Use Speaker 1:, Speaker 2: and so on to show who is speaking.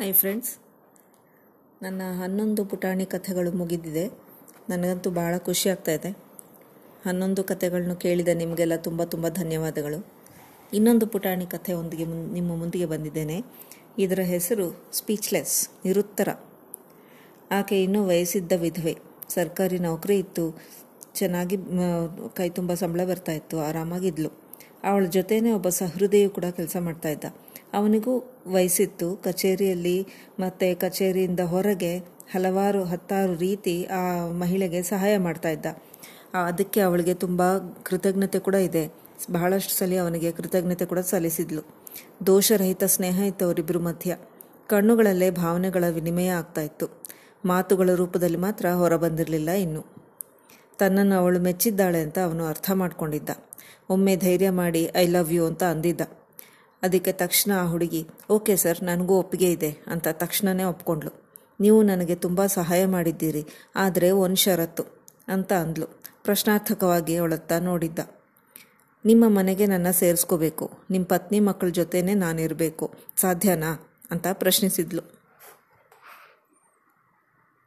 Speaker 1: Hi friends ನನ್ನ ಹನ್ನೊಂದು ಪುಟಾಣಿ ಕಥೆಗಳು ಮುಗಿದಿದೆ. ನನಗಂತೂ ಭಾಳ ಖುಷಿ ಆಗ್ತಾ ಇದೆ. ಹನ್ನೊಂದು ಕಥೆಗಳನ್ನು ಕೇಳಿದ ನಿಮಗೆಲ್ಲ ತುಂಬ ತುಂಬ ಧನ್ಯವಾದಗಳು. ಇನ್ನೊಂದು ಪುಟಾಣಿ ಕಥೆ ಒಂದಿಗೆ ಮುನ್, ನಿಮ್ಮ ಮುಂದಿಗೆ ಬಂದಿದ್ದೇನೆ. ಇದರ ಹೆಸರು ಸ್ಪೀಚ್ಲೆಸ್ ನಿರುತ್ತರ. ಆಕೆ ಇನ್ನೂ ವಯಸ್ಸಿದ್ದ ವಿಧವೆ. ಸರ್ಕಾರಿ ನೌಕರಿ ಇತ್ತು. ಚೆನ್ನಾಗಿ ಕೈ ತುಂಬ ಸಂಬಳ ಬರ್ತಾಯಿತ್ತು ಆರಾಮಾಗಿದ್ಲು. ಅವಳ ಜೊತೆನೇ ಒಬ್ಬ ಸಹೃದಯು ಕೂಡ ಕೆಲಸ ಮಾಡ್ತಾ ಇದ್ದ. ಅವನಿಗೂ ವಯಸ್ಸಿತ್ತು. ಕಚೇರಿಯಲ್ಲಿ ಮತ್ತು ಕಚೇರಿಯಿಂದ ಹೊರಗೆ ಹಲವಾರು, ಹತ್ತಾರು ರೀತಿ ಆ ಮಹಿಳೆಗೆ ಸಹಾಯ ಮಾಡ್ತಾ ಇದ್ದ. ಅದಕ್ಕೆ ಅವಳಿಗೆ ತುಂಬ ಕೃತಜ್ಞತೆ ಕೂಡ ಇದೆ. ಬಹಳಷ್ಟು ಸಲ ಅವನಿಗೆ ಕೃತಜ್ಞತೆ ಕೂಡ ಸಲ್ಲಿಸಿದ್ಲು. ದೋಷರಹಿತ ಸ್ನೇಹ ಇತ್ತು ಅವರಿಬ್ಬರು ಮಧ್ಯ ಕಣ್ಣುಗಳಲ್ಲೇ ಭಾವನೆಗಳ ವಿನಿಮಯ ಆಗ್ತಾ ಇತ್ತು. ಮಾತುಗಳ ರೂಪದಲ್ಲಿ ಮಾತ್ರ ಹೊರಬಂದಿರಲಿಲ್ಲ ಇನ್ನು. ತನ್ನನ್ನು ಅವಳು ಮೆಚ್ಚಿದ್ದಾಳೆ ಅಂತ ಅವನು ಅರ್ಥ ಮಾಡ್ಕೊಂಡಿದ್ದ. ಒಮ್ಮೆ ಧೈರ್ಯ ಮಾಡಿ, ಐ ಲವ್ ಯು ಅಂತ ಅಂದಿದ್ದ. ಅದಕ್ಕೆ ತಕ್ಷಣ ಆ ಹುಡುಗಿ, ಓಕೆ ಸರ್, ನನಗೂ ಒಪ್ಪಿಗೆ ಇದೆ ಅಂತ ತಕ್ಷಣವೇ ಒಪ್ಕೊಂಡ್ಳು. ನೀವು ನನಗೆ ತುಂಬ ಸಹಾಯ ಮಾಡಿದ್ದೀರಿ, ಆದರೆ ಒಂದು ಷರತ್ತು ಅಂತ ಅಂದ್ಲು. ಪ್ರಶ್ನಾರ್ಥಕವಾಗಿ ಅವಳತ್ತ ನೋಡಿದ್ದ. ನಿಮ್ಮ ಮನೆಗೆ ನನ್ನ ಸೇರಿಸ್ಕೋಬೇಕು ನಿಮ್ಮ ಪತ್ನಿ ಮಕ್ಕಳ ಜೊತೆನೇ ನಾನಿರಬೇಕು, ಸಾಧ್ಯನಾ? ಅಂತ ಪ್ರಶ್ನಿಸಿದ್ಲು.